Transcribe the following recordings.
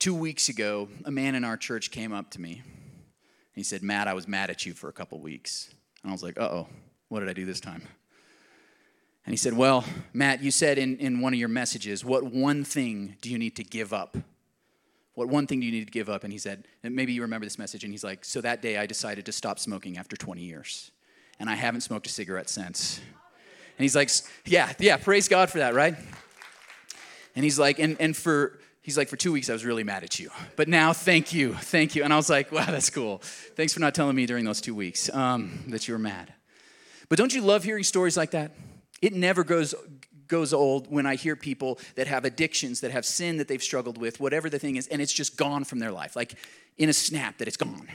Two weeks ago, a man in our church came up to me. He said, Matt, I was mad at you for a couple weeks. And I was like, uh oh, what did I do this time? And he said, Well, Matt, you said in, in one of your messages, what one thing do you need to give up? What one thing do you need to give up? And he said, and maybe you remember this message. And he's like, So that day I decided to stop smoking after 20 years. And I haven't smoked a cigarette since. And he's like, Yeah, yeah, praise God for that, right? And he's like, and, and for he's like, for two weeks I was really mad at you. But now, thank you, thank you. And I was like, wow, that's cool. Thanks for not telling me during those two weeks um, that you were mad. But don't you love hearing stories like that? It never goes goes old when I hear people that have addictions, that have sin that they've struggled with, whatever the thing is, and it's just gone from their life, like in a snap that it's gone.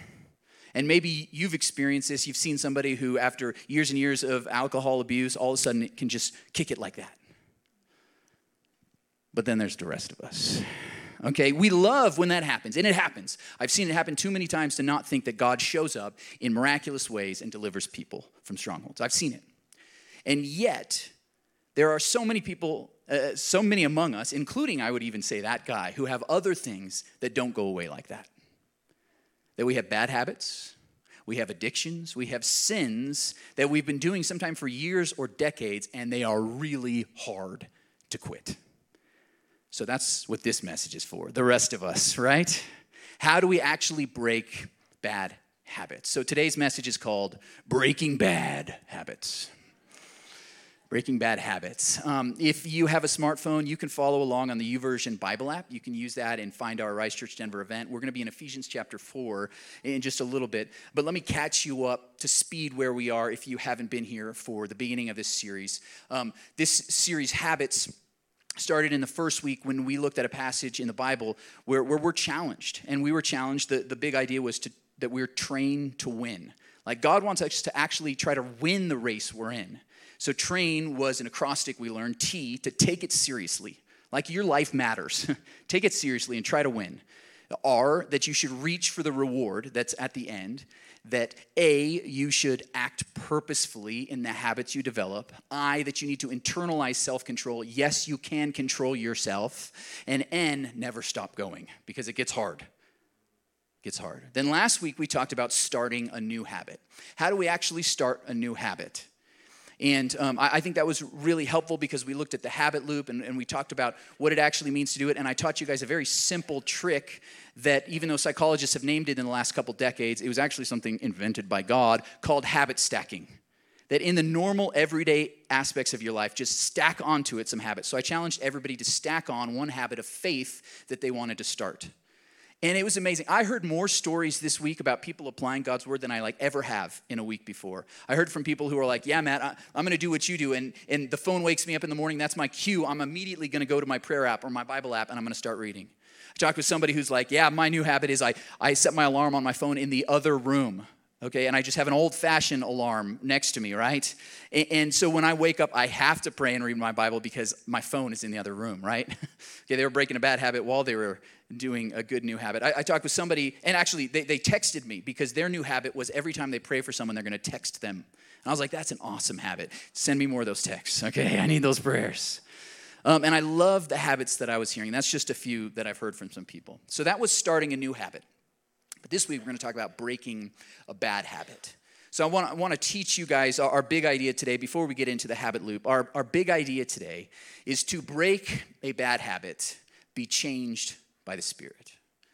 And maybe you've experienced this. You've seen somebody who, after years and years of alcohol abuse, all of a sudden it can just kick it like that. But then there's the rest of us. Okay, we love when that happens, and it happens. I've seen it happen too many times to not think that God shows up in miraculous ways and delivers people from strongholds. I've seen it. And yet, there are so many people, uh, so many among us, including I would even say that guy, who have other things that don't go away like that. That we have bad habits, we have addictions, we have sins that we've been doing sometime for years or decades, and they are really hard to quit. So that's what this message is for, the rest of us, right? How do we actually break bad habits? So today's message is called Breaking Bad Habits. Breaking Bad Habits. Um, if you have a smartphone, you can follow along on the YouVersion Bible app. You can use that and find our Rise Church Denver event. We're going to be in Ephesians chapter 4 in just a little bit. But let me catch you up to speed where we are if you haven't been here for the beginning of this series. Um, this series, Habits, started in the first week when we looked at a passage in the Bible where, where we're challenged. And we were challenged. The, the big idea was to, that we're trained to win. Like God wants us to actually try to win the race we're in. So, train was an acrostic we learned T to take it seriously. Like your life matters. take it seriously and try to win. R, that you should reach for the reward that's at the end. That A, you should act purposefully in the habits you develop. I, that you need to internalize self control. Yes, you can control yourself. And N, never stop going because it gets hard. It gets hard. Then last week we talked about starting a new habit. How do we actually start a new habit? And um, I, I, think that was really helpful because we looked at the habit loop and, and we talked about what it actually means to do it. And I taught you guys a very simple trick that, even though psychologists have named it in the last couple decades, it was actually something invented by God called habit stacking. That in the normal, everyday aspects of your life, just stack onto it some habits. So I challenged everybody to stack on one habit of faith that they wanted to start. And it was amazing. I heard more stories this week about people applying God's word than I like ever have in a week before. I heard from people who are like, "Yeah, Matt, I, am going to do what you do," and and the phone wakes me up in the morning. That's my cue. I'm immediately going to go to my prayer app or my Bible app, and I'm going to start reading. I talked with somebody who's like, "Yeah, my new habit is I I set my alarm on my phone in the other room." Okay and i just have an old fashioned alarm next to me right? And, and, so when i wake up i have to pray and read my bible because my phone is in the other room right? Okay they were breaking a bad habit while they were doing a good new habit. I, I talked with somebody and actually they, they texted me because their new habit was every time they pray for someone they're going to text them. And i was like that's an awesome habit. Send me more of those texts okay? I need those prayers. Um, and i love the habits that i was hearing. That's just a few that i've heard from some people. So that was starting a new habit but this week, we're going to talk about breaking a bad habit. So I want, I want to teach you guys our, our, big idea today before we get into the habit loop. Our, our big idea today is to break a bad habit, be changed by the Spirit.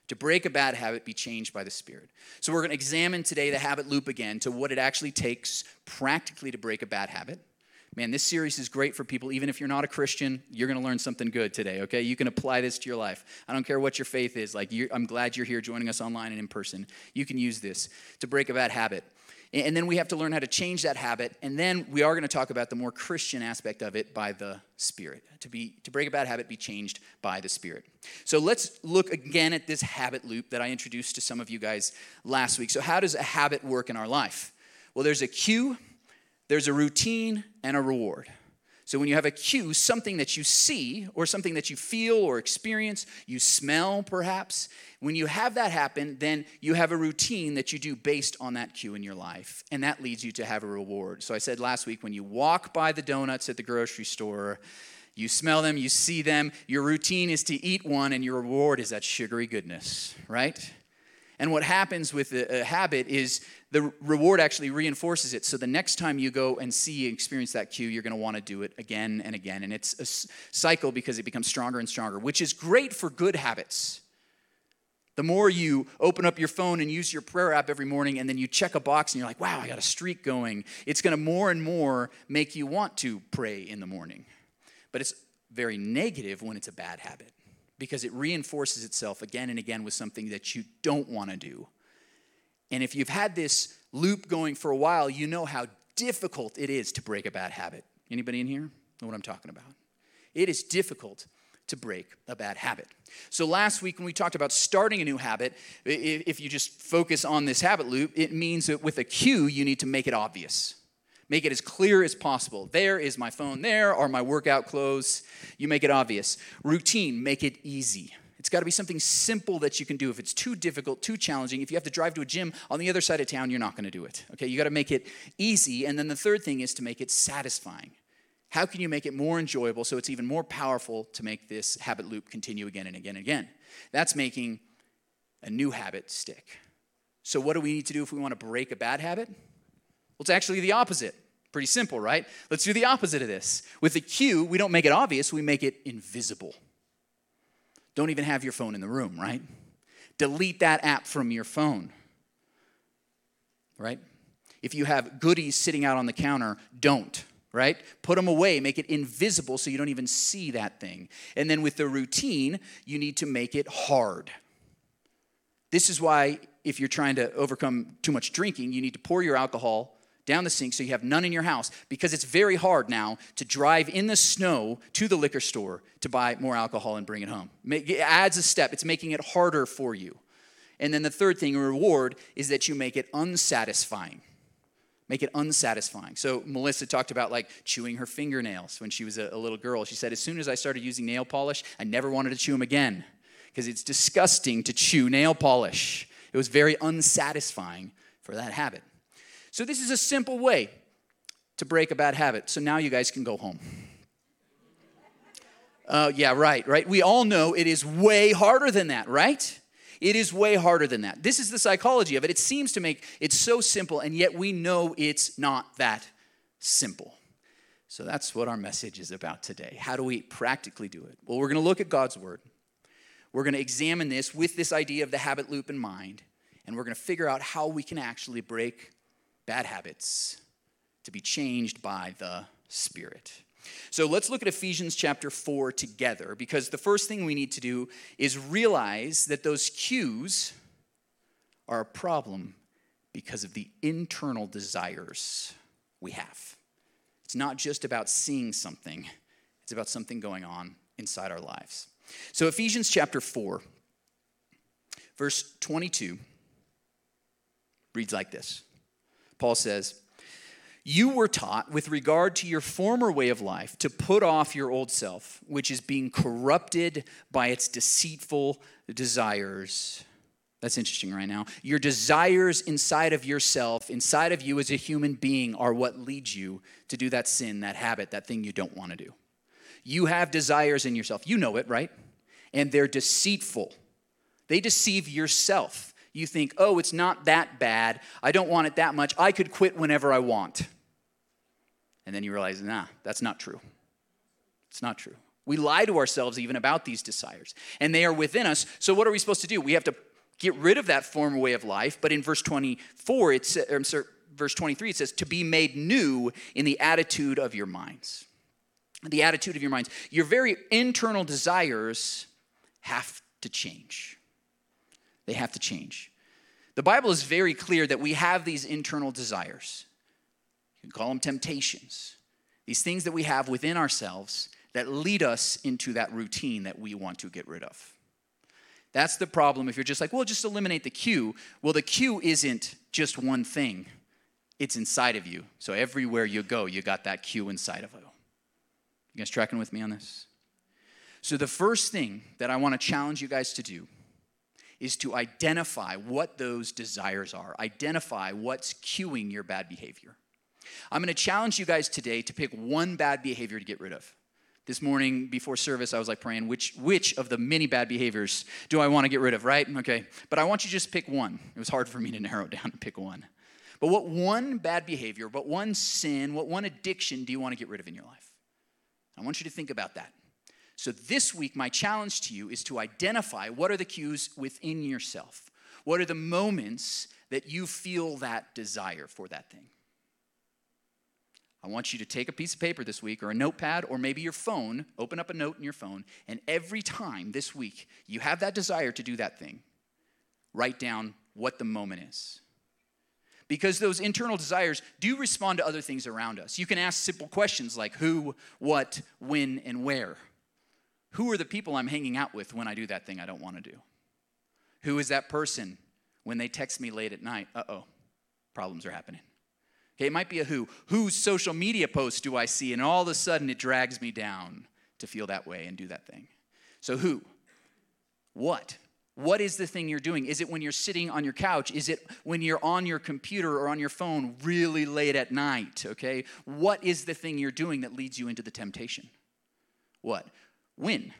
To break a bad habit, be changed by the Spirit. So we're going to examine today the habit loop again to what it actually takes practically to break a bad habit. Man, this series is great for people. Even if you're not a Christian, you're going to learn something good today, okay? You can apply this to your life. I don't care what your faith is. Like, I'm glad you're here joining us online and in person. You can use this to break a bad habit. And then we have to learn how to change that habit. And then we are going to talk about the more Christian aspect of it by the Spirit. To, be, to break a bad habit, be changed by the Spirit. So let's look again at this habit loop that I introduced to some of you guys last week. So, how does a habit work in our life? Well, there's a cue there's a routine and a reward. So when you have a cue, something that you see or something that you feel or experience, you smell perhaps, when you have that happen, then you have a routine that you do based on that cue in your life. And that leads you to have a reward. So I said last week when you walk by the donuts at the grocery store, You smell them, you see them. Your routine is to eat one, and your reward is that sugary goodness, right? And what happens with a, a, habit is the reward actually reinforces it. So the next time you go and see and experience that cue, you're going to want to do it again and again. And it's a cycle because it becomes stronger and stronger, which is great for good habits. The more you open up your phone and use your prayer app every morning, and then you check a box and you're like, wow, I got a streak going, it's going to more and more make you want to pray in the morning. But it's very negative when it's a bad habit because it reinforces itself again and again with something that you don't want to do. And if you've had this loop going for a while, you know how difficult it is to break a bad habit. Anybody in here know what I'm talking about? It is difficult to break a bad habit. So, last week when we talked about starting a new habit, if you just focus on this habit loop, it means that with a cue, you need to make it obvious. Make it as clear as possible. There is my phone, there are my workout clothes. You make it obvious. Routine, make it easy. It's got to be something simple that you can do. If it's too difficult, too challenging, if you have to drive to a gym on the other side of town, you're not going to do it. Okay, you got to make it easy. And then the third thing is to make it satisfying. How can you make it more enjoyable so it's even more powerful to make this habit loop continue again and again and again? That's making a new habit stick. So, what do we need to do if we want to break a bad habit? Well, it's actually the opposite. Pretty simple, right? Let's do the opposite of this. With the cue, we don't make it obvious, we make it invisible. Don't even have your phone in the room, right? Delete that app from your phone, right? If you have goodies sitting out on the counter, don't, right? Put them away, make it invisible so you don't even see that thing. And then with the routine, you need to make it hard. This is why, if you're trying to overcome too much drinking, you need to pour your alcohol down the sink so you have none in your house because it's very hard now to drive in the snow to the liquor store to buy more alcohol and bring it home. It adds a step, it's making it harder for you. And then the third thing, reward, is that you make it unsatisfying. Make it unsatisfying. So Melissa talked about like chewing her fingernails when she was a, a little girl. She said, as soon as I started using nail polish, I never wanted to chew them again because it's disgusting to chew nail polish. It was very unsatisfying for that habit. So, this is a simple way to break a bad habit. So now you guys can go home. Uh, yeah, right, right. We all know it is way harder than that, right? It is way harder than that. This is the psychology of it. It seems to make it so simple, and yet we know it's not that simple. So that's what our message is about today. How do we practically do it? Well, we're going to look at God's word. We're going to examine this with this idea of the habit loop in mind, and we're going to figure out how we can actually break bad habits to be changed by the Spirit. So let's look at Ephesians chapter 4 together because the first thing we need to do is realize that those cues are a problem because of the internal desires we have. It's not just about seeing something, it's about something going on inside our lives. So, Ephesians chapter 4, verse 22 reads like this Paul says, You were taught with regard to your former way of life to put off your old self, which is being corrupted by its deceitful desires. That's interesting right now. Your desires inside of yourself, inside of you as a human being, are what leads you to do that sin, that habit, that thing you don't want to do. You have desires in yourself. You know it, right? And they're deceitful. They deceive yourself you think, oh, it's not that bad. I don't want it that much. I could quit whenever I want. And then you realize, nah, that's not true. It's not true. We lie to ourselves even about these desires, and they are within us. So, what are we supposed to do? We have to get rid of that former way of life. But in verse 24, it's, I'm sorry, verse 23, it says, to be made new in the attitude of your minds. The attitude of your minds. Your very internal desires have to change they have to change. The Bible is very clear that we have these internal desires. You can call them temptations. These things that we have within ourselves that lead us into that routine that we want to get rid of. That's the problem if you're just like, well, just eliminate the cue. Well, the cue isn't just one thing, it's inside of you. So everywhere you go, you got that cue inside of you. You guys tracking with me on this? So, the first thing that I want to challenge you guys to do is to identify what those desires are, identify what's cueing your bad behavior. I'm going to challenge you guys today to pick one bad behavior to get rid of. This morning before service, I was like praying, which, which of the many bad behaviors do I want to get rid of, right? Okay. But I want you to just pick one. It was hard for me to narrow down and pick one. But what one bad behavior, what one sin, what one addiction do you want to get rid of in your life? I want you to think about that. So this week, my challenge to you is to identify what are the cues within yourself. What are the moments that you feel that desire for that thing? I want you to take a piece of paper this week or a notepad or maybe your phone, open up a note in your phone, and every time this week you have that desire to do that thing, write down what the moment is. Because those internal desires do respond to other things around us. You can ask simple questions like who, what, when, and where. Who are the people I'm hanging out with when I do that thing I don't want to do? Who is that person when they text me late at night? Uh oh, problems are happening. Okay, it might be a who. Whose social media posts do I see? And all of a sudden it drags me down to feel that way and do that thing. So, who? What? What is the thing you're doing? Is it when you're sitting on your couch? Is it when you're on your computer or on your phone really late at night? Okay? What is the thing you're doing that leads you into the temptation? What? When?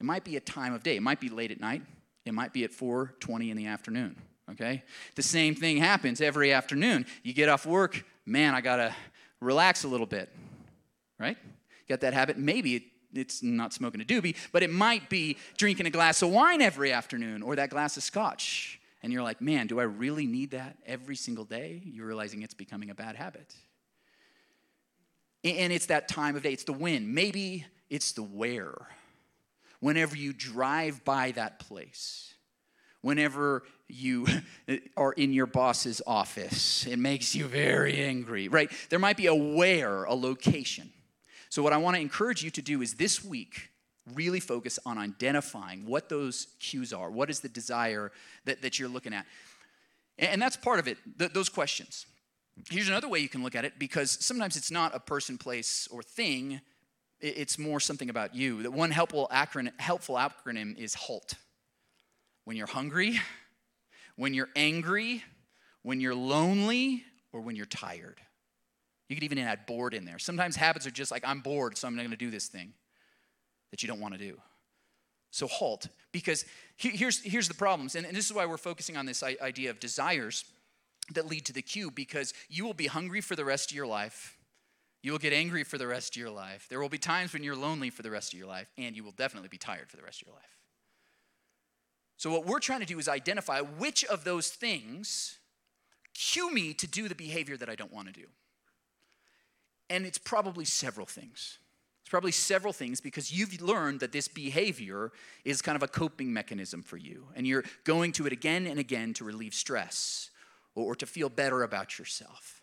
It might be a time of day. It might be late at night. It might be at 4:20 in the afternoon okay? The same thing happens every afternoon. You get off work, man, I gotta relax a little bit, right? Got that habit? Maybe it, it's not smoking a doobie, but it might be drinking a glass of wine every afternoon or that glass of scotch. And you're like, man, do I really need that every single day? You're realizing it's becoming a bad habit. And it's that time of day, it's the when. Maybe it's the where. Whenever you drive by that place, whenever you are in your boss's office. It makes you very angry, right? There might be a where, a location. So, what I want to encourage you to do is this week, really focus on identifying what those cues are. What is the desire that, that you're looking at? And that's part of it, th- those questions. Here's another way you can look at it because sometimes it's not a person, place, or thing, it's more something about you. That one helpful acronym, helpful acronym is HALT. When you're hungry, when you're angry, when you're lonely, or when you're tired. You could even add bored in there. Sometimes habits are just like, I'm bored, so I'm not gonna do this thing that you don't wanna do. So halt, because here's, here's the problems, and, and this is why we're focusing on this idea of desires that lead to the cue, because you will be hungry for the rest of your life. You will get angry for the rest of your life. There will be times when you're lonely for the rest of your life, and you will definitely be tired for the rest of your life. So, what we're trying to do is identify which of those things cue me to do the behavior that I don't want to do. And it's probably several things. It's probably several things because you've learned that this behavior is kind of a coping mechanism for you. And you're going to it again and again to relieve stress or, to feel better about yourself.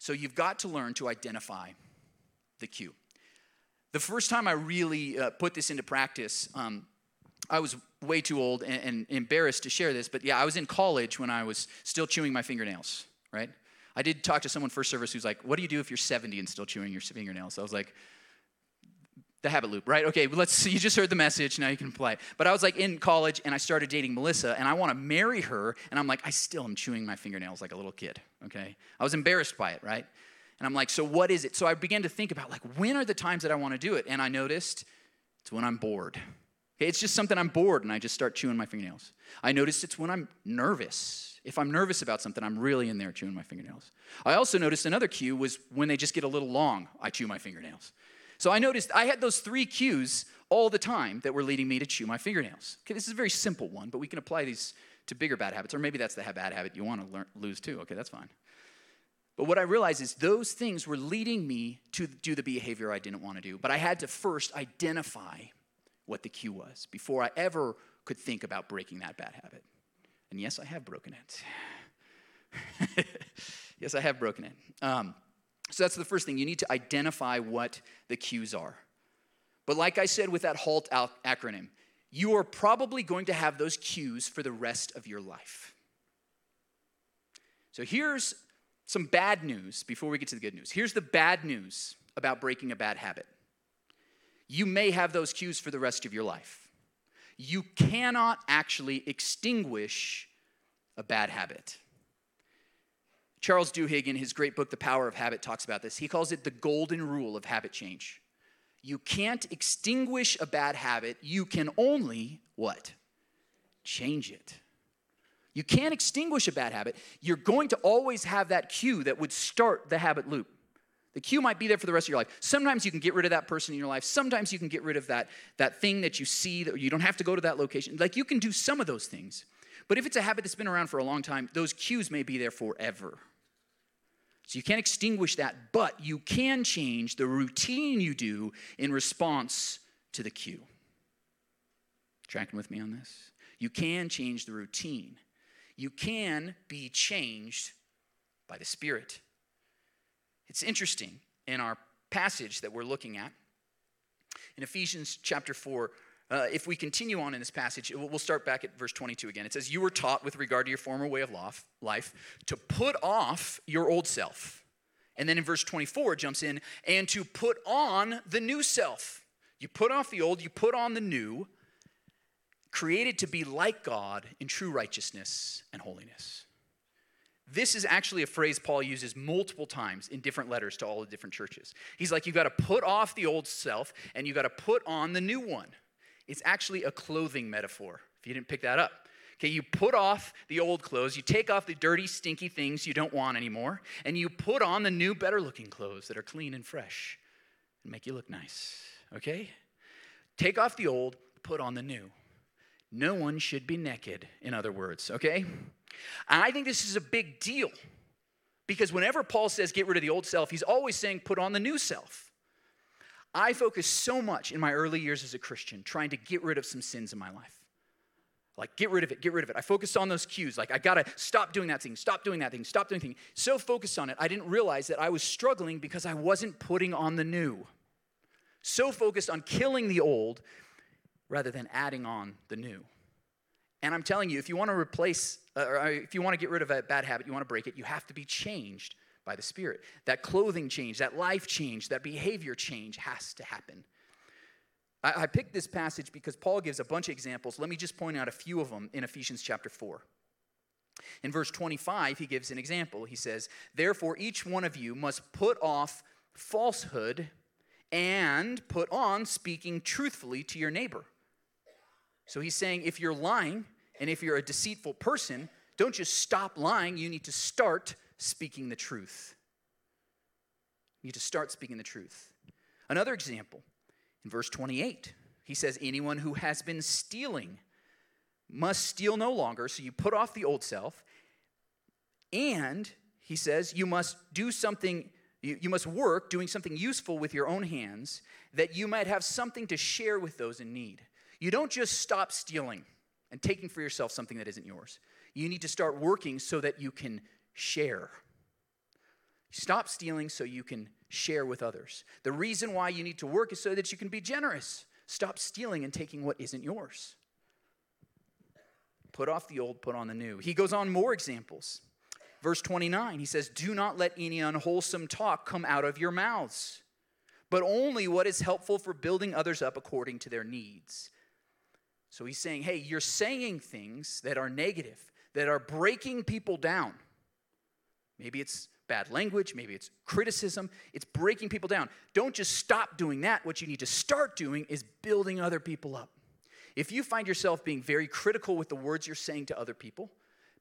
So you've got to learn to identify the cue. The first time I really uh, put this into practice, um, I was way too old and, and, embarrassed to share this, but yeah, I was in college when I was still chewing my fingernails, right? I did talk to someone first service who's like, What do you do if you're 70 and still chewing your fingernails? So I was like, the habit loop, right? Okay, let's see. You just heard the message. Now you can play. But I was like in college and I started dating Melissa and I want to marry her. And I'm like, I still am chewing my fingernails like a little kid. Okay. I was embarrassed by it, right? And I'm like, so what is it? So I began to think about like, when are the times that I want to do it? And I noticed it's when I'm bored. Okay, it's just something I'm bored and I just start chewing my fingernails. I noticed it's when I'm nervous. If I'm nervous about something, I'm really in there chewing my fingernails. I also noticed another cue was when they just get a little long, I chew my fingernails. So I noticed I had those three cues all the time that were leading me to chew my fingernails. Okay, this is a very simple one, but we can apply these to bigger bad habits, or maybe that's the bad habit you want to learn, lose too. Okay, that's fine. But what I realized is those things were leading me to do the behavior I didn't want to do. But I had to first identify what the cue was before I ever could think about breaking that bad habit. And yes, I have broken it. yes, I have broken it. Um, so that's the first thing. You need to identify what the cues are. But like I said with that HALT acronym, you are probably going to have those cues for the rest of your life. So here's some bad news before we get to the good news. Here's the bad news about breaking a bad habit you may have those cues for the rest of your life. You cannot actually extinguish a bad habit. Charles Duhigg, in his great book, The Power of Habit, talks about this. He calls it the golden rule of habit change. You can't extinguish a bad habit. You can only what? Change it. You can't extinguish a bad habit. You're going to always have that cue that would start the habit loop. The cue might be there for the rest of your life. Sometimes you can get rid of that person in your life. Sometimes you can get rid of that, that thing that you see that you don't have to go to that location. Like you can do some of those things. But if it's a habit that's been around for a long time, those cues may be there forever. So you can't extinguish that, but you can change the routine you do in response to the cue. Tracking with me on this? You can change the routine. You can be changed by the Spirit. It's interesting in our passage that we're looking at in Ephesians chapter 4 uh, if we continue on in this passage, we'll start back at verse 22 again. It says, You were taught with regard to your former way of life to put off your old self. And then in verse 24, it jumps in, and to put on the new self. You put off the old, you put on the new, created to be like God in true righteousness and holiness. This is actually a phrase Paul uses multiple times in different letters to all the different churches. He's like, You've got to put off the old self and you've got to put on the new one. It's actually a clothing metaphor, if you didn't pick that up. Okay, you put off the old clothes, you take off the dirty, stinky things you don't want anymore, and you put on the new, better looking clothes that are clean and fresh and make you look nice. Okay? Take off the old, put on the new. No one should be naked, in other words, okay? I think this is a big deal because whenever Paul says get rid of the old self, he's always saying put on the new self. I focused so much in my early years as a Christian trying to get rid of some sins in my life. Like, get rid of it, get rid of it. I focused on those cues. Like, I gotta stop doing that thing, stop doing that thing, stop doing thing. So focused on it, I didn't realize that I was struggling because I wasn't putting on the new. So focused on killing the old rather than adding on the new. And I'm telling you, if you wanna replace, uh, or uh, if you wanna get rid of a bad habit, you wanna break it, you have to be changed by the Spirit. That clothing change, that life change, that behavior change has to happen. I, I picked this passage because Paul gives a bunch of examples. Let me just point out a few of them in Ephesians chapter 4. In verse 25, he gives an example. He says, Therefore, each one of you must put off falsehood and put on speaking truthfully to your neighbor. So he's saying, if you're lying and if you're a deceitful person, don't just stop lying, you need to start speaking the truth. You need to start speaking the truth. Another example, in verse 28, he says, Anyone who has been stealing must steal no longer. So you put off the old self. And he says, You must do something, you, you must work doing something useful with your own hands that you might have something to share with those in need. You don't just stop stealing and taking for yourself something that isn't yours. You need to start working so that you can share. Stop stealing so you can share with others. The reason why you need to work is so that you can be generous. Stop stealing and taking what isn't yours. Put off the old, put on the new. He goes on more examples. Verse 29, he says, Do not let any unwholesome talk come out of your mouths, but only what is helpful for building others up according to their needs. So he's saying, Hey, you're saying things that are negative, that are breaking people down. Maybe it's bad language, maybe it's criticism, it's breaking people down. Don't just stop doing that. What you need to start doing is building other people up. If you find yourself being very critical with the words you're saying to other people,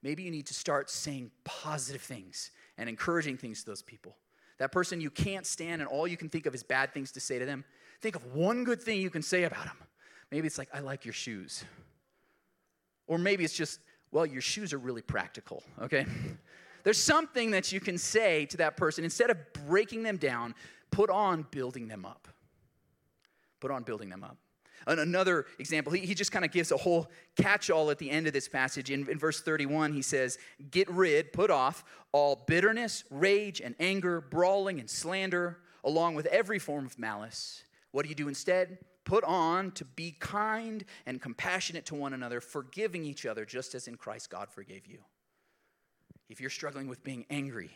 maybe you need to start saying positive things and encouraging things to those people. That person you can't stand and all you can think of is bad things to say to them, think of one good thing you can say about them. Maybe it's like, I like your shoes. Or maybe it's just, well, your shoes are really practical, okay? There's something that you can say to that person instead of breaking them down, put on building them up. Put on building them up. Another example, he, he just kind of gives a whole catch all at the end of this passage. In, in verse 31, he says, Get rid, put off all bitterness, rage, and anger, brawling, and slander, along with every form of malice. What do you do instead? Put on to be kind and compassionate to one another, forgiving each other, just as in Christ God forgave you. If you're struggling with being angry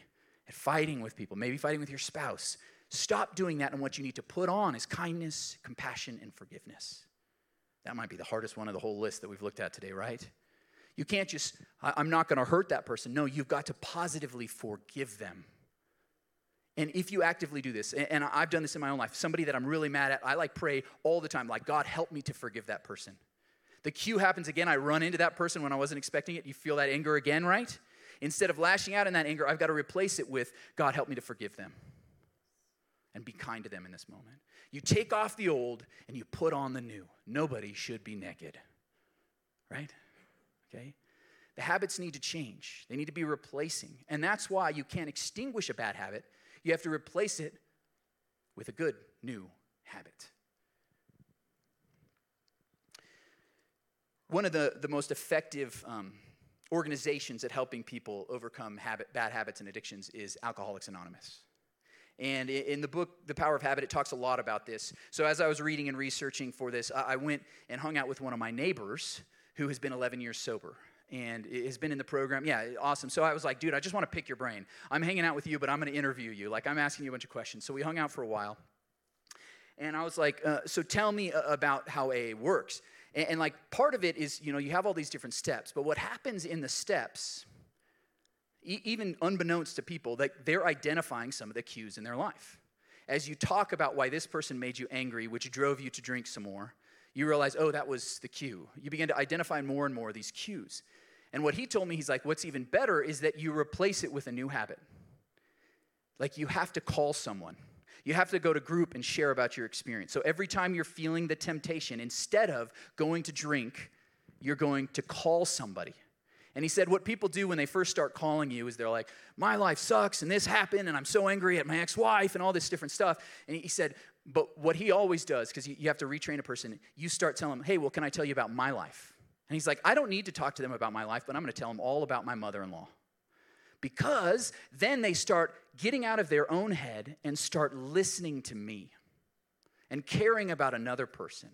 and fighting with people, maybe fighting with your spouse, stop doing that. And what you need to put on is kindness, compassion, and forgiveness. That might be the hardest one of the whole list that we've looked at today, right? You can't just, I'm not going to hurt that person. No, you've got to positively forgive them. And if you actively do this, and I've done this in my own life, somebody that I'm really mad at, I like pray all the time, like, God, help me to forgive that person. The cue happens again. I run into that person when I wasn't expecting it. You feel that anger again, right? Instead of lashing out in that anger, I've got to replace it with, God, help me to forgive them and be kind to them in this moment. You take off the old and you put on the new. Nobody should be naked, right? Okay? The habits need to change, they need to be replacing. And that's why you can't extinguish a bad habit you have to replace it with a good new habit. One of the, the most effective um, organizations at helping people overcome habit, bad habits and addictions is Alcoholics Anonymous. And in the book, The Power of Habit, it talks a lot about this. So, as I was reading and researching for this, I went and hung out with one of my neighbors who has been 11 years sober and has been in the program. Yeah, awesome. So I was like, dude, I just want to pick your brain. I'm hanging out with you, but I'm going to interview you. Like, I'm asking you a bunch of questions. So we hung out for a while. And I was like, uh, so tell me about how AA works. And, and, like, part of it is, you know, you have all these different steps, but what happens in the steps, e- even unbeknownst to people, that they're identifying some of the cues in their life. As you talk about why this person made you angry, which drove you to drink some more, you realize, oh, that was the cue. You begin to identify more and more of these cues. And what he told me, he's like, what's even better is that you replace it with a new habit. Like you have to call someone. You have to go to group and share about your experience. So every time you're feeling the temptation, instead of going to drink, you're going to call somebody. And he said, What people do when they first start calling you is they're like, My life sucks, and this happened, and I'm so angry at my ex wife, and all this different stuff. And he said, But what he always does, because you have to retrain a person, you start telling them, Hey, well, can I tell you about my life? And he's like, I don't need to talk to them about my life, but I'm going to tell them all about my mother in law. Because then they start getting out of their own head and start listening to me and caring about another person.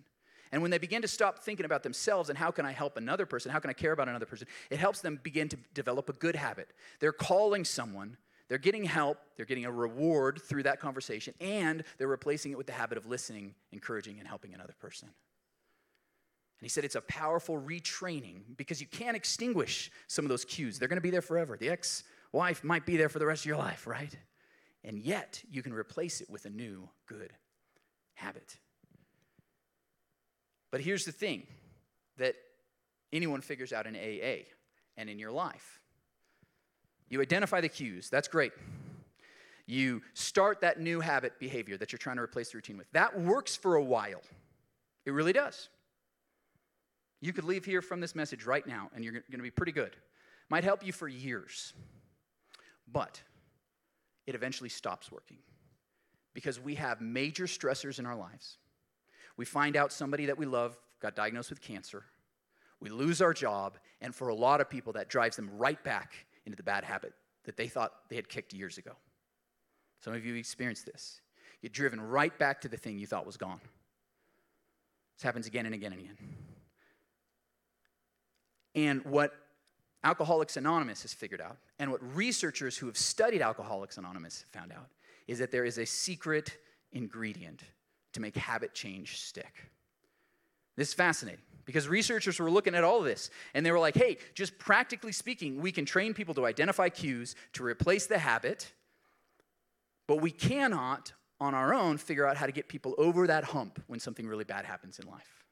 And when they begin to stop thinking about themselves and how can I help another person, how can I care about another person, it helps them begin to develop a good habit. They're calling someone, they're getting help, they're getting a reward through that conversation, and they're replacing it with the habit of listening, encouraging, and helping another person. And he said it's a powerful retraining because you can't extinguish some of those cues. They're going to be there forever. The ex wife might be there for the rest of your life, right? And yet, you can replace it with a new good habit. But here's the thing that anyone figures out in AA and in your life. You identify the cues, that's great. You start that new habit behavior that you're trying to replace the routine with. That works for a while. It really does. You could leave here from this message right now and you're going to be pretty good. Might help you for years. But it eventually stops working because we have major stressors in our lives. We find out somebody that we love got diagnosed with cancer. We lose our job, and for a lot of people, that drives them right back into the bad habit that they thought they had kicked years ago. Some of you experienced this. You're driven right back to the thing you thought was gone. This happens again and again and again. And what Alcoholics Anonymous has figured out, and what researchers who have studied Alcoholics Anonymous found out, is that there is a secret ingredient to make habit change stick. This is fascinating because researchers were looking at all of this and they were like, hey, just practically speaking, we can train people to identify cues to replace the habit, but we cannot on our own figure out how to get people over that hump when something really bad happens in life.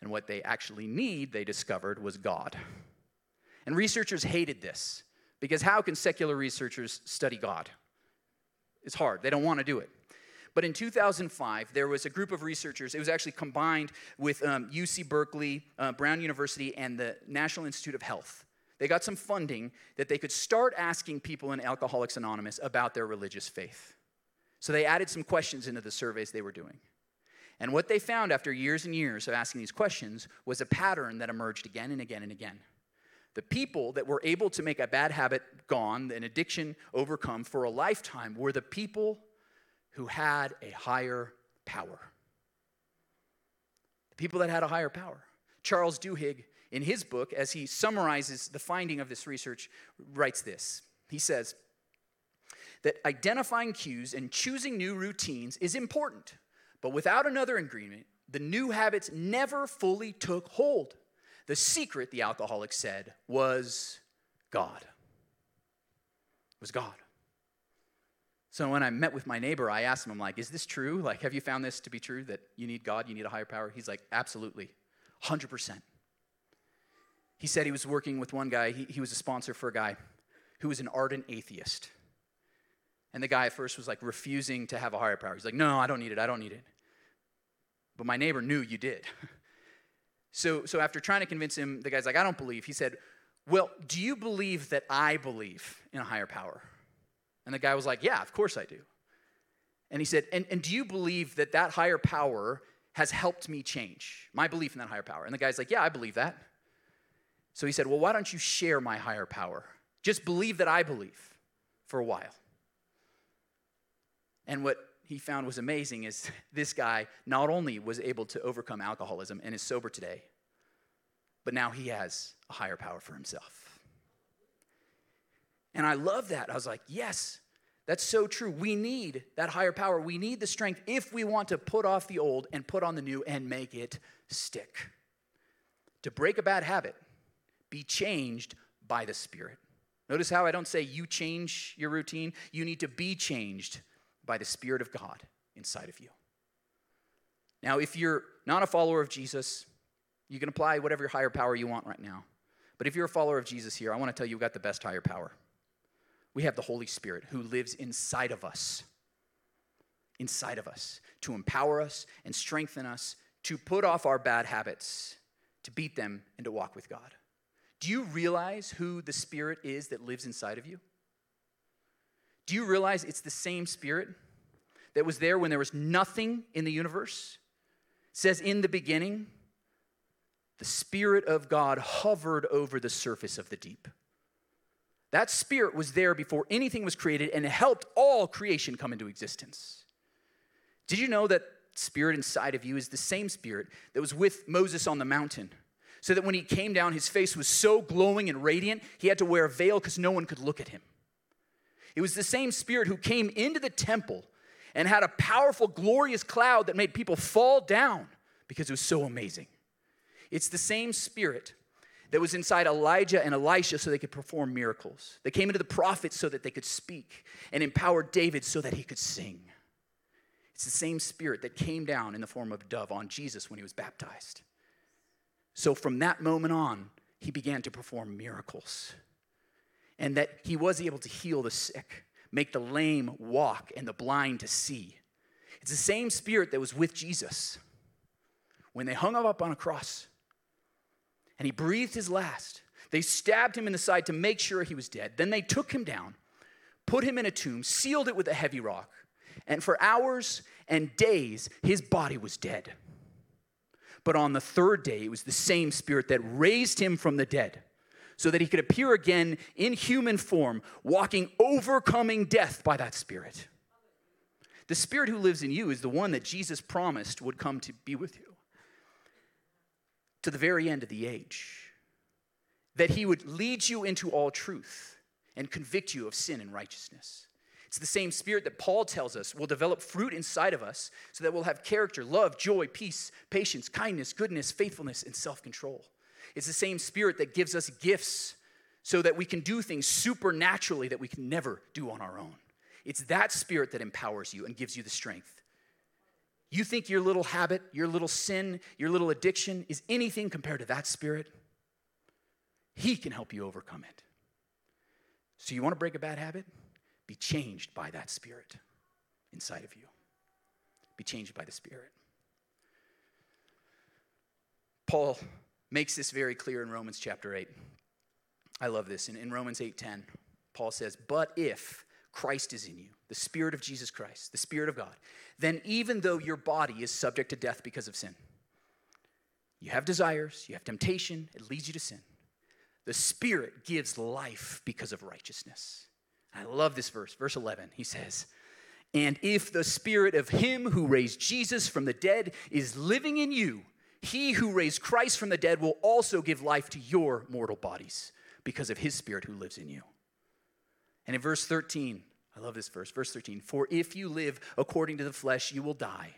And what they actually need, they discovered, was God. And researchers hated this because how can secular researchers study God? It's hard, they don't want to do it. But in 2005, there was a group of researchers. It was actually combined with um, UC Berkeley, uh, Brown University, and the National Institute of Health. They got some funding that they could start asking people in Alcoholics Anonymous about their religious faith. So they added some questions into the surveys they were doing. And what they found after years and years of asking these questions was a pattern that emerged again and again and again. The people that were able to make a bad habit gone, an addiction overcome for a lifetime, were the people who had a higher power. The people that had a higher power. Charles Duhigg, in his book, as he summarizes the finding of this research, writes this. He says that identifying cues and choosing new routines is important but without another ingredient, the new habits never fully took hold. The secret, the alcoholic said, was God. It was God. So when I met with my neighbor, I asked him, I'm like, is this true? Like, have you found this to be true that you need God, you need a higher power? He's like, absolutely, 100%. He said he was working with one guy, he, he was a sponsor for a guy who was an ardent atheist. And the guy at first was like refusing to have a higher power. He's like, no, I don't need it, I don't need it. But my neighbor knew you did. so, so after trying to convince him, the guy's like, I don't believe. He said, Well, do you believe that I believe in a higher power? And the guy was like, Yeah, of course I do. And he said, And, and do you believe that that higher power has helped me change? My belief in that higher power. And the guy's like, Yeah, I believe that. So he said, Well, why don't you share my higher power? Just believe that I believe for a while. And what he found was amazing is this guy not only was able to overcome alcoholism and is sober today, but now he has a higher power for himself. And I love that. I was like, yes, that's so true. We need that higher power. We need the strength if we want to put off the old and put on the new and make it stick. To break a bad habit, be changed by the Spirit. Notice how I don't say you change your routine, you need to be changed by the Spirit of God inside of you. Now, if you're not a follower of Jesus, you can apply whatever higher power you want right now. But if you're a follower of Jesus here, I want to tell you, you've got the best higher power. We have the Holy Spirit who lives inside of us, inside of us, to empower us and strengthen us, to put off our bad habits, to beat them, and to walk with God. Do you realize who the Spirit is that lives inside of you? Do you realize it's the same Spirit that was there when there was nothing in the universe? It says, In the beginning, the Spirit of God hovered over the surface of the deep. That Spirit was there before anything was created and helped all creation come into existence. Did you know that Spirit inside of you is the same Spirit that was with Moses on the mountain? So that when he came down, his face was so glowing and radiant, he had to wear a veil because no one could look at him. It was the same Spirit who came into the temple and had a powerful, glorious cloud that made people fall down because it was so amazing. It's the same Spirit that was inside Elijah and Elisha so they could perform miracles. They came into the prophets so that they could speak and empowered David so that he could sing. It's the same Spirit that came down in the form of a dove on Jesus when he was baptized. So from that moment on, he began to perform miracles and that he was able to heal the sick, make the lame walk, and the blind to see. It's the same spirit that was with Jesus when they hung him up on a cross and he breathed his last. They stabbed him in the side to make sure he was dead. Then they took him down, put him in a tomb, sealed it with a heavy rock, and for hours and days his body was dead. But on the third day, it was the same spirit that raised him from the dead so that he could appear again in human form, walking, overcoming death by that Spirit. The Spirit who lives in you is the one that Jesus promised would come to be with you to the very end of the age, that he would lead you into all truth and convict you of sin and righteousness. It's the same spirit that Paul tells us will develop fruit inside of us so that we'll have character, love, joy, peace, patience, kindness, goodness, faithfulness, and self control. It's the same spirit that gives us gifts so that we can do things supernaturally that we can never do on our own. It's that spirit that empowers you and gives you the strength. You think your little habit, your little sin, your little addiction is anything compared to that spirit? He can help you overcome it. So, you want to break a bad habit? Be changed by that spirit inside of you. Be changed by the spirit. Paul makes this very clear in Romans chapter 8. I love this. In, in Romans 8:10, Paul says, But if Christ is in you, the Spirit of Jesus Christ, the Spirit of God, then even though your body is subject to death because of sin, you have desires, you have temptation, it leads you to sin. The Spirit gives life because of righteousness. I love this verse, verse 11. He says, And if the Spirit of Him who raised Jesus from the dead is living in you, he who raised Christ from the dead will also give life to your mortal bodies because of his spirit who lives in you. And in verse 13, I love this verse, verse 13, for if you live according to the flesh, you will die.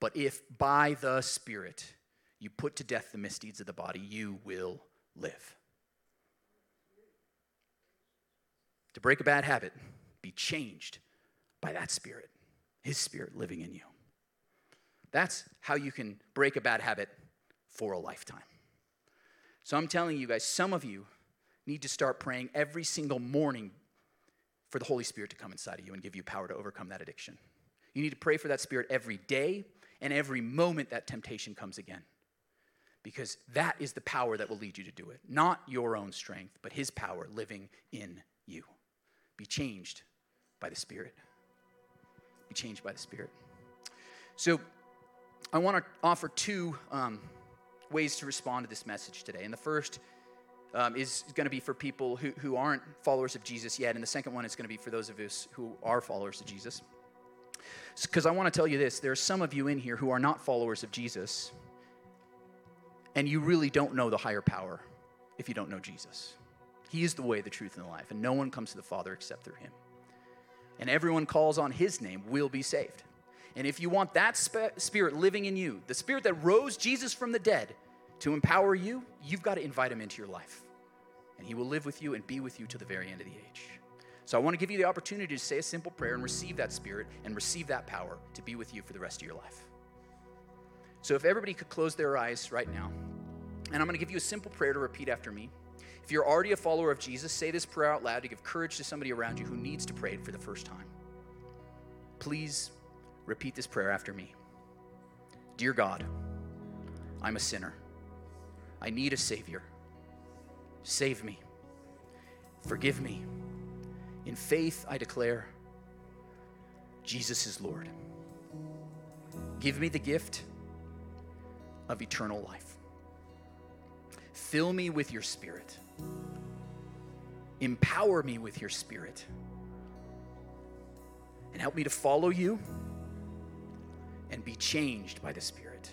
But if by the Spirit you put to death the misdeeds of the body, you will live. To break a bad habit, be changed by that Spirit, His Spirit living in you. That's how you can break a bad habit for a lifetime. So I'm telling you guys, some of you need to start praying every single morning for the Holy Spirit to come inside of you and give you power to overcome that addiction. You need to pray for that Spirit every day and every moment that temptation comes again. Because that is the power that will lead you to do it. Not your own strength, but His power living in you. Be changed by the Spirit. Be changed by the Spirit. So, I want to offer two um, ways to respond to this message today. And the first um, is going to be for people who, who aren't followers of Jesus yet. And the second one is going to be for those of us who are followers of Jesus. Because I want to tell you this there are some of you in here who are not followers of Jesus, and you really don't know the higher power if you don't know Jesus. He is the way, the truth, and the life, and no one comes to the Father except through him. And everyone calls on his name will be saved. And if you want that sp- spirit living in you, the spirit that rose Jesus from the dead to empower you, you've got to invite him into your life. And he will live with you and be with you to the very end of the age. So I want to give you the opportunity to say a simple prayer and receive that spirit and receive that power to be with you for the rest of your life. So if everybody could close their eyes right now, and I'm going to give you a simple prayer to repeat after me. If you're already a follower of Jesus, say this prayer out loud to give courage to somebody around you who needs to pray it for the first time. Please Repeat this prayer after me Dear God, I'm a sinner. I need a Savior. Save me. Forgive me. In faith, I declare Jesus is Lord. Give me the gift of eternal life. Fill me with your Spirit. Empower me with your Spirit. And help me to follow you and be changed by the Spirit.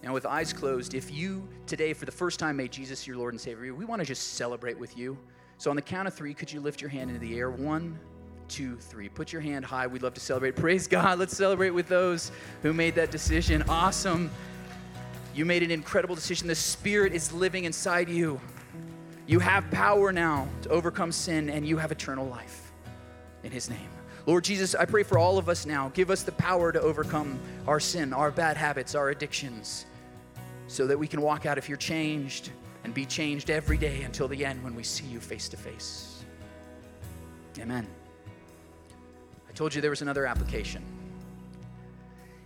Now, with eyes closed, if you today, for the first time, made Jesus your Lord and Savior, we want to just celebrate with you. So, on the count of three, could you lift your hand into the air? One, two, three. Put your hand high. We'd love to celebrate. Praise God. Let's celebrate with those who made that decision. Awesome. You made an incredible decision. The Spirit is living inside you. You have power now to overcome sin, and you have eternal life in His name. Lord Jesus, I pray for all of us now. Give us the power to overcome our sin, our bad habits, our addictions, so that we can walk out if you're changed and be changed every day until the end when we see you face to face. Amen. I told you there was another application.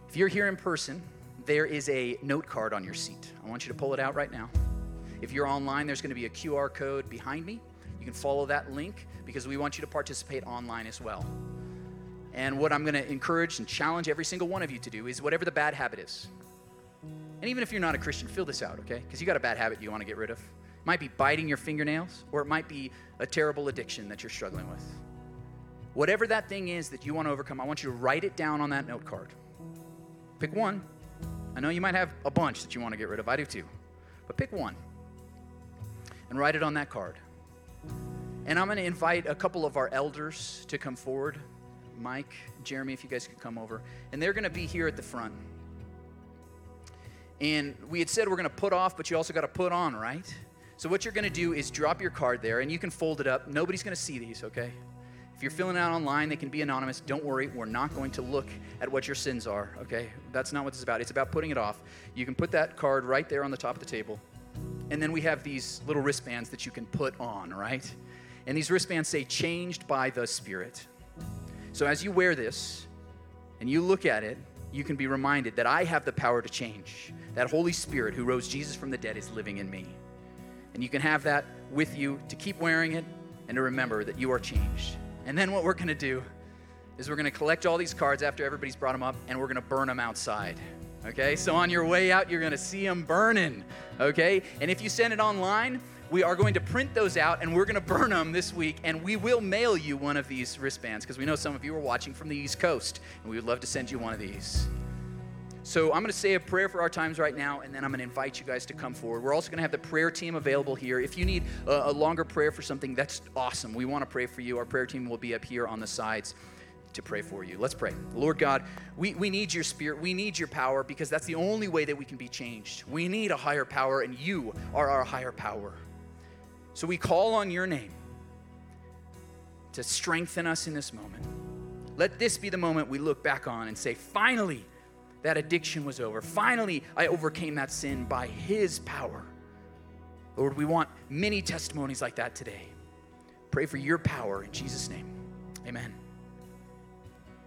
If you're here in person, there is a note card on your seat. I want you to pull it out right now. If you're online, there's going to be a QR code behind me. You can follow that link because we want you to participate online as well. And what I'm going to encourage and challenge every single one of you to do is whatever the bad habit is. And even if you're not a Christian, fill this out, okay? Because you got a bad habit you want to get rid of. It might be biting your fingernails, or it might be a terrible addiction that you're struggling with. Whatever that thing is that you want to overcome, I want you to write it down on that note card. Pick one. I know you might have a bunch that you want to get rid of. I do too. But pick one and write it on that card. And I'm going to invite a couple of our elders to come forward. Mike, Jeremy, if you guys could come over. And they're going to be here at the front. And we had said we're going to put off, but you also got to put on, right? So what you're going to do is drop your card there, and you can fold it up. Nobody's going to see these, okay? If you're filling out online, they can be anonymous. Don't worry, we're not going to look at what your sins are, okay? That's not what this is about. It's about putting it off. You can put that card right there on the top of the table. And then we have these little wristbands that you can put on, right? And these wristbands say, changed by the Spirit. So as you wear this and you look at it, you can be reminded that I have the power to change. That Holy Spirit who rose Jesus from the dead is living in me. And you can have that with you to keep wearing it and to remember that you are changed. And then what we're going to do is we're going to collect all these cards after everybody's brought them up and we're going to burn them outside. Okay? So on your way out, you're going to see them burning. Okay? And if you send it online, we are going to print those out and we're going to burn them this week and we will mail you one of these wristbands because we know some of you are watching from the east coast and we would love to send you one of these so i'm going to say a prayer for our times right now and then i'm going to invite you guys to come forward we're also going to have the prayer team available here if you need a, a longer prayer for something that's awesome we want to pray for you our prayer team will be up here on the sides to pray for you. Let's pray. Lord God, we, we need your spirit. We need your power because that's the only way that we can be changed. We need a higher power, and you are our higher power. So we call on your name to strengthen us in this moment. Let this be the moment we look back on and say, finally, that addiction was over. Finally, I overcame that sin by His power. Lord, we want many testimonies like that today. Pray for your power in Jesus' name. Amen.